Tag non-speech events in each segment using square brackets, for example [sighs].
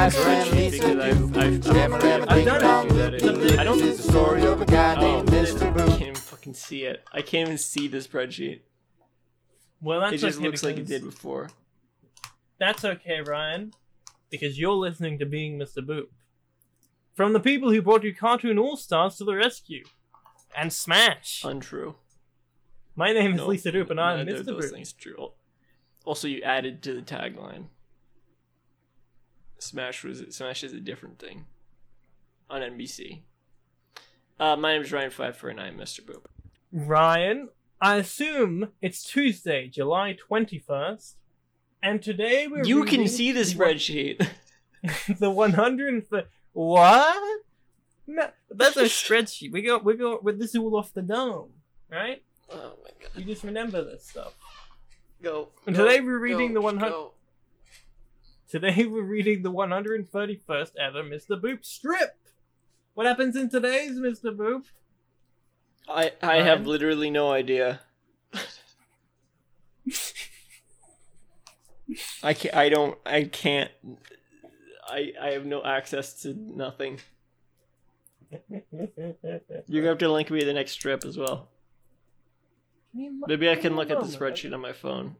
Ryan It's Pfeiffer up and to the Lisa spreadsheet. I've, I've, I've, I've done dong. it. I don't. is the story of a guy Oh, named Mr. I can't even fucking see it. I can't even see the spreadsheet. Well, that's It just okay looks like it did before. That's okay, Ryan, because you're listening to Being Mr. Boop. From the people who brought you Cartoon All Stars to the rescue. And Smash. Untrue. My name is No, Lisa Doop, and I'm Mr. of those Boop. things true. Also, you added to the tagline. Smash was Smash is a different thing on NBC. Uh, my name is Ryan Pfeiffer, and I'm Mr. Boop. Ryan, I assume it's Tuesday, July 21st, and today we're You can see the the [laughs] spreadsheet. the 100 what no, that's a [laughs] spreadsheet we go we go with this is all off the dome right oh my god. you just remember this stuff Go. And go, today we're reading go, the 100 go. Today [laughs] we're reading the 131st ever mr boop strip what happens in today's mr boop I I have literally no idea. I can't. I don't. I can't. I I have no access to nothing. [laughs] You're gonna have to link me the next strip as well. Maybe I can look at the spreadsheet on my phone.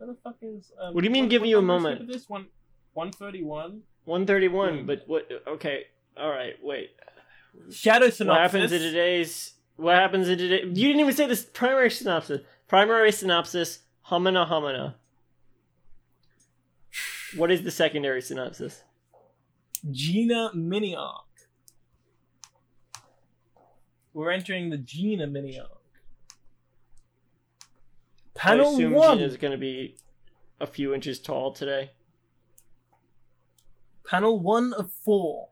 What the fuck is? Um, What do you mean, what- give what me a moment? This one, one thirty-one. One thirty one. Hmm. But what? Okay. All right. Wait. Shadow synopsis. What happens in today's? What happens in today? You didn't even say this primary synopsis. Primary synopsis. Humana humana. What is the secondary synopsis? Gina mini arc. We're entering the Gina mini arc. I Panel assume one. Gina's going to be a few inches tall today. Panel one of four.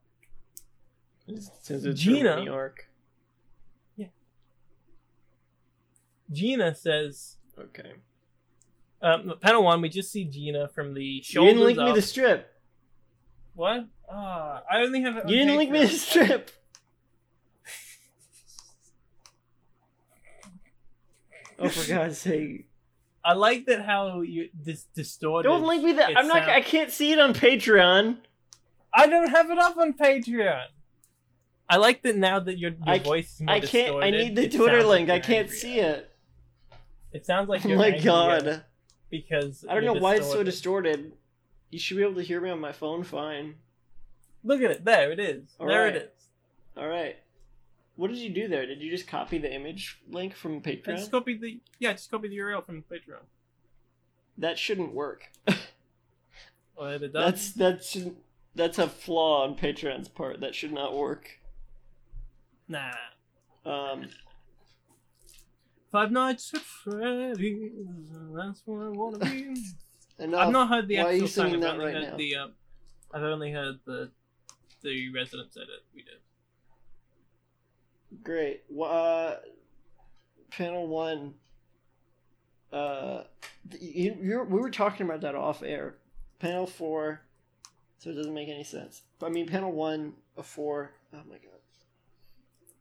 Since it's Gina? her mini arc. Gina says. Okay. Um, panel one, we just see Gina from the show. You didn't link me the strip. What? Ah, I only have You didn't link me the strip. Oh, for God's sake! I like that how you this distorted. Don't link me the. it I'm not. sound- I can't see it on Patreon. I don't have it up on Patreon. I like that now that your, your I- voice is more I can't. I need the Twitter like link. I can't see it. It sounds like Oh my God! because I don't know why it's so distorted. distorted. You should be able to hear me on my phone fine. Look at it. There it is. All there right. it is. All right. What did you do there? Did you just copy the image link from Patreon? I just copied the yeah, I just copied the URL from Patreon. That shouldn't work. Well, it does. that's that's that's a flaw on Patreon's part. That should not work. nah. Um, Five Nights at Freddy's. That's where I wanna be. enough. [laughs] I've not heard the actual song. I've that only right heard now? the. Um, I've only heard the the residents edit we did. Great. Uh, panel one. Uh, you, you're, we were talking about that off air. Panel four. So it doesn't make any sense. I mean, panel one of four. Oh my god.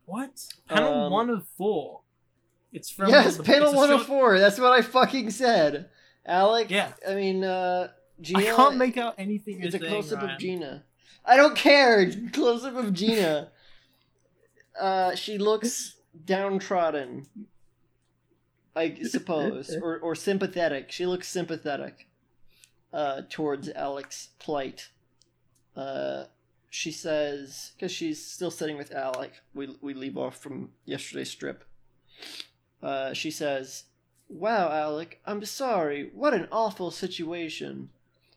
What? Panel Um, one of four. It's from yes, the- panel one of four. That's what I fucking said. Alec. Yeah. I mean, uh, Gina. I can't make out anything It's a close up of Gina. I don't care. Close up of Gina. Uh, she looks downtrodden. I suppose, or or sympathetic. She looks sympathetic. Uh, towards Alec's plight. Uh, she says because she's still sitting with Alec. We we leave off from yesterday's strip. Uh, she says, "Wow, Alec, I'm sorry. What an awful situation."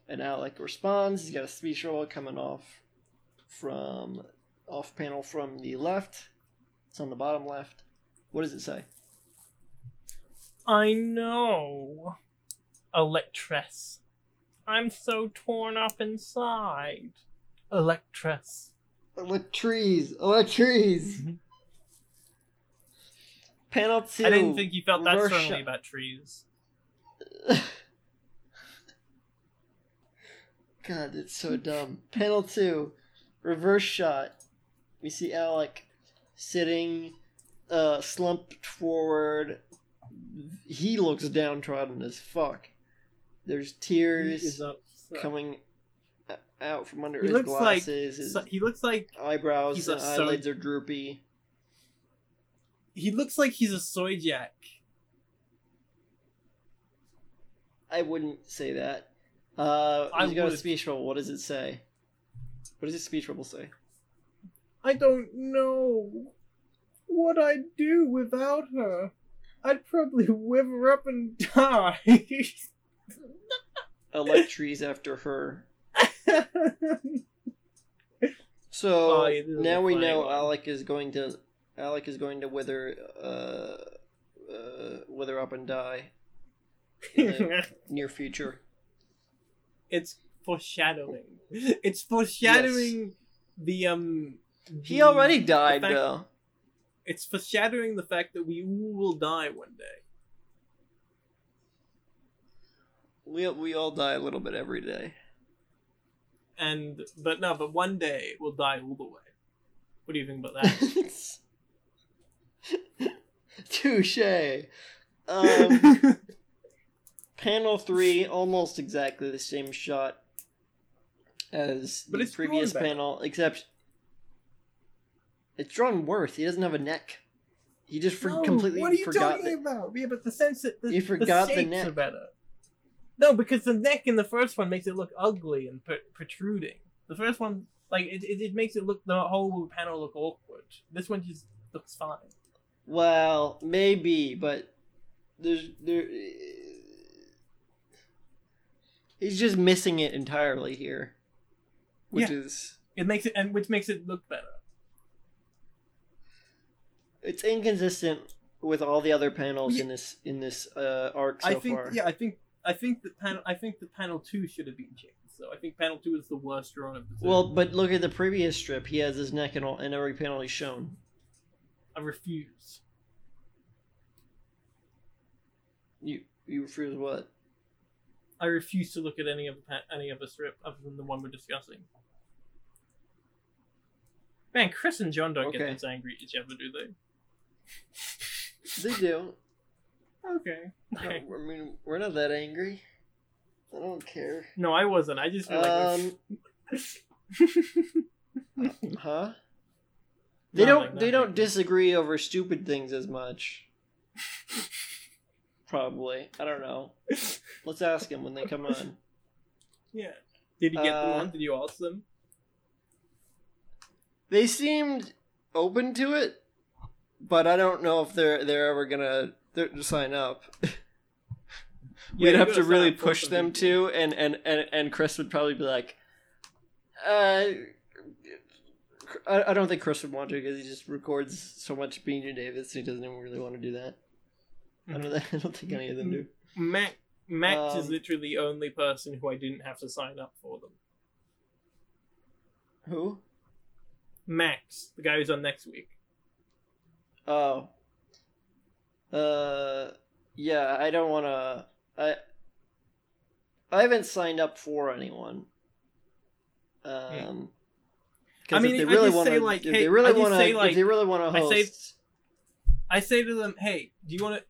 And Alec responds. He's got a speech roll coming off from off panel from the left. It's on the bottom left. What does it say? I know. Electress. I'm so torn up inside. Electress. Electries, electries. Mm-hmm. panel two. I didn't think you felt that strongly about trees. [laughs] God, it's so dumb. Panel two, reverse shot. We see Alec sitting, uh, slumped forward, he looks downtrodden as fuck. There's tears coming out from under He his looks like glasses. his he looks like eyebrows and eyelids are droopy. he looks like he's a soy jack. I wouldn't say that. Uh, I he's got a speech bubble. What does it say? What does his speech bubble say? I don't know what I'd do without her. I'd probably wither up and die. Electries after her. So [laughs] Oh, yeah, this is a now we know one. Alec is going to Alec is going to wither uh, uh, wither up and die in the [laughs] near future. it's foreshadowing. It's foreshadowing the um. He already died fact- though. It's foreshadowing the fact that we all will die one day. We we all die a little bit every day. And but no, but one day we'll die all the way. What do you think about that? [laughs] Touche. Um, [laughs] panel three, almost exactly the same shot as But the previous panel, except it's drawn worse. He doesn't have a neck. He just for- No, completely What are you forgot talking that. about? Yeah, but the sense that the, You forgot the shapes neck. are better. No, because the neck in the first one makes it look ugly and pr- protruding. The first one, like it, it, it makes it look the whole panel look awkward. This one just looks fine. Well, maybe, but there's there. He's just missing it entirely here, which Yeah. is It makes it, and which makes it look better. It's inconsistent with all the other panels in this in this uh, arc so I think, far. yeah, I think, I think that panel, I think that panel two should have been changed. So I think panel two is the worst drawn of the two. Well, but look at the previous strip. He has his neck in, all, in every panel he's shown. I refuse. You you refuse what? I refuse to look at any of the pa- any of the strip other than the one we're discussing. Man, Chris and John don't get Okay. this angry at each other, do they? [laughs] They do. Okay. No, I mean, we're not that angry. I don't care. No, I wasn't. I just feel Um, like. [laughs] huh? They Not don't. like they don't disagree over stupid things as much. Probably. I don't know. Let's ask them when they come on. yeah. Did you get them Uh, on? Did you ask them? They seemed open to it, but I don't know if they're they're ever gonna they're, sign up. [laughs] We'd you have gotta really sign up for push them people. to, and, and and and Chris would probably be like, uh. I, I don't think Chris would want to because he just records so much Beanie Davis. He doesn't even really want to do that. I don't. [laughs] I don't think any of them do. Mac Max is Um, literally the only person who I didn't have to sign up for them. Who? Max, the guy who's on next week. Oh. Uh. Yeah. I don't want to. I. I haven't signed up for anyone. Um. 'cause I mean, if they really want say, to, like, if hey, they really I want to, like- if they really want to I host, say- I say to them, "Hey, do you want to?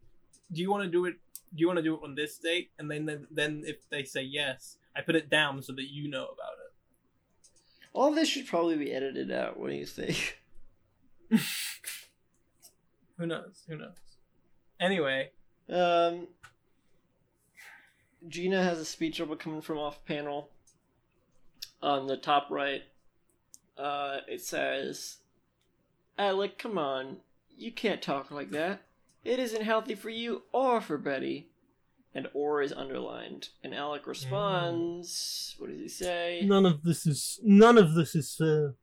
Do you want to do it? Do you want to do it on this date?" And then, then, then if they say yes, I put it down so that you know about it. all this should probably be edited out. What do you think? [laughs] Who knows? Who knows? Anyway, Um. Gina has a speech bubble coming from off panel. On the top right, uh, it says, "Alec, come on, you can't talk like that. It isn't healthy for you or for Betty." And "or" is underlined, and Alec responds. What does he say? none of this is none of this is fair.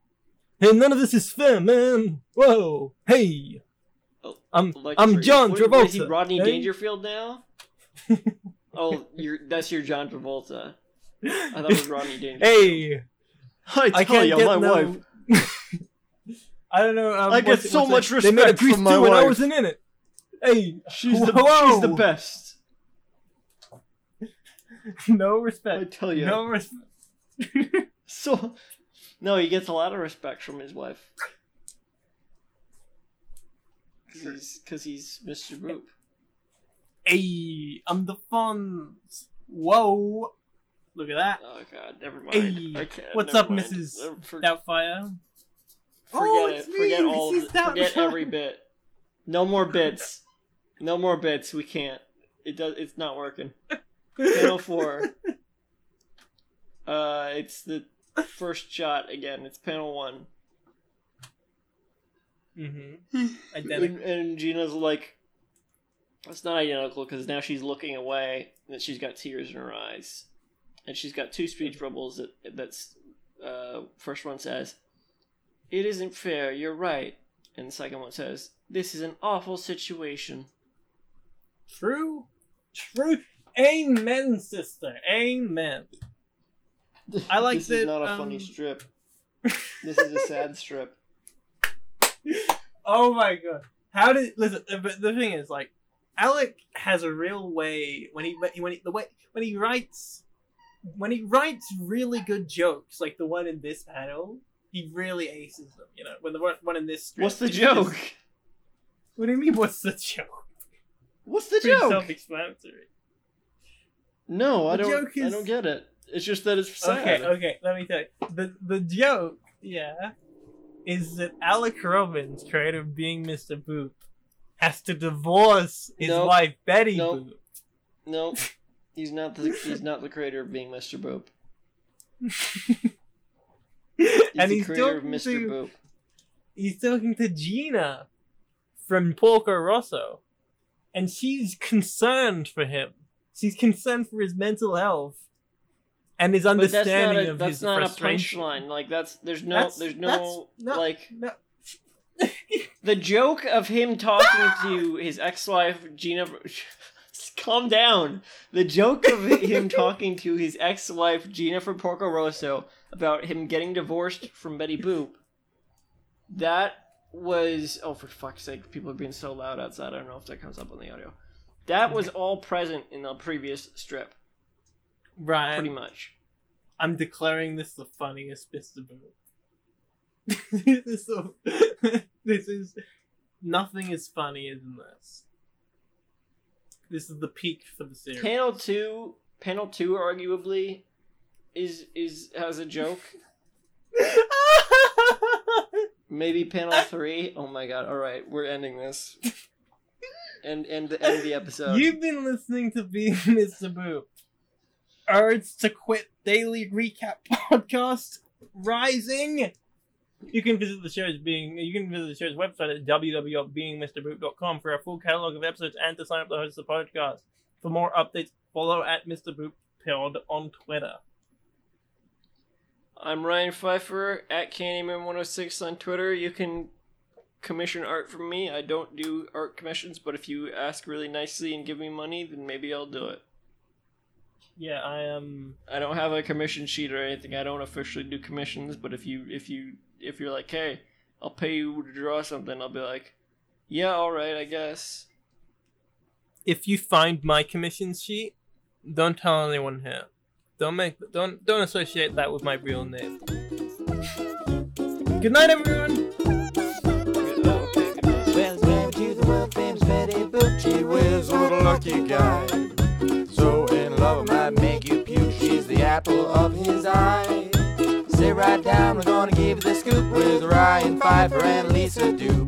Hey, none of this is fair, man. Whoa, hey. Oh, I'm Like, I'm sorry, John what- what is he, Rodney eh? Dangerfield now? [laughs] oh, you're that's your John Travolta. I thought it was Rodney [laughs] Dangerfield. Hey, I I tell can't you, get my no. wife. [laughs] I don't know. Um, I get what's it- so much it? They made a respect grease from my too, and I wasn't in it. Hey, She's the Whoa. she's the best. no respect. I tell you. No respect. So, no, he gets a lot of respect from his wife. Because he's, he's Mr. Boop. Hey, I'm the Fonz. Whoa. Look at that. Oh god, never mind. Hey, what's up, mind. Mrs. For, Doubtfire? forget Oh, it. it's Forget me, all. Of. Forget every bit. No more [laughs] bits. No more bits. We can't. It does. It's not working. [laughs] Panel four. Uh, it's the first shot again. It's panel one. Mm-hmm. [sighs] Identical. And, and Gina's like, it's not identical because now she's looking away and she's got tears in her eyes, and she's got two speech bubbles that that's uh first one says, "It isn't fair. You're right," and the second one says, "This is an awful situation." True. True. Amen, sister. Amen. [laughs] I like this that, is not a funny um, strip. [laughs] This is a sad strip. Oh my god. How did listen? uh, But the thing is, like, Alec has a real way when he when he the way when he writes when he writes really good jokes, like the one in this panel. He really aces them, you know. When the one, in this, strip, What's the it's just- joke? what do you mean? What's the joke? What's the Pretty joke? self-explanatory. No, I The don't. joke I don't get it. It's just that it's sad. Okay, okay. Let me tell you. The the joke, yeah, is that Alec Robbins, creator of Being Mr. Boop, has to divorce his Nope. wife Betty Nope. Boop. No, [laughs] he's not the he's not the creator of being Mr. Boop. He's and the he's creator of talking Mr. to Boop. he's talking to Gina from Porco Rosso, and she's concerned for him. She's concerned for his mental health and his But that's not understanding a of that's his not a frustration. punchline. Like that's there's no That's- there's no not- like No. [laughs] the joke of him talking to his ex-wife Gina. [laughs] Calm down. The joke of him [laughs] talking to his ex-wife Gina from Porco Rosso about him getting divorced from Betty Boop. That was oh for fuck's sake! People are being so loud outside. I don't know if that comes up on the audio. That was all present in the previous strip, Ryan, pretty much. I'm declaring this the funniest Mr. Boop. [laughs] this is so, this is nothing as funny as this. This is the peak for the series. Panel two, panel two, arguably, is is has a joke. [laughs] Maybe panel three. Oh my god! All right, we're ending this. [laughs] End end the end of the episode. You've been listening to Being Mr. Boop. Urge to quit daily recap podcast rising. You can visit the show's being you can visit the show's website at www.beingmrboop.com for a full catalog of episodes and to sign up to host the podcast. For more updates, follow at Mr. Pod on Twitter. I'm Ryan Pfeiffer at Candyman106 on Twitter. You can commission art from me. I don't do art commissions, but if you ask really nicely and give me money, then maybe I'll do it. Yeah, I am. I don't have a commission sheet or anything. I don't officially do commissions, but if you if you if you're like, hey, I'll pay you to draw something, I'll be like, yeah, all right, I guess. If you find my commission sheet, don't tell anyone here. Don't make don't don't associate that with my real name. Good night, everyone. Okay, good night. Well, to the world famous Betty Boop. Gee whiz, what a lucky guy. The apple of his eye. Sit right down, we're gonna give you the scoop with Ryan Pfeiffer and Lisa Dupe.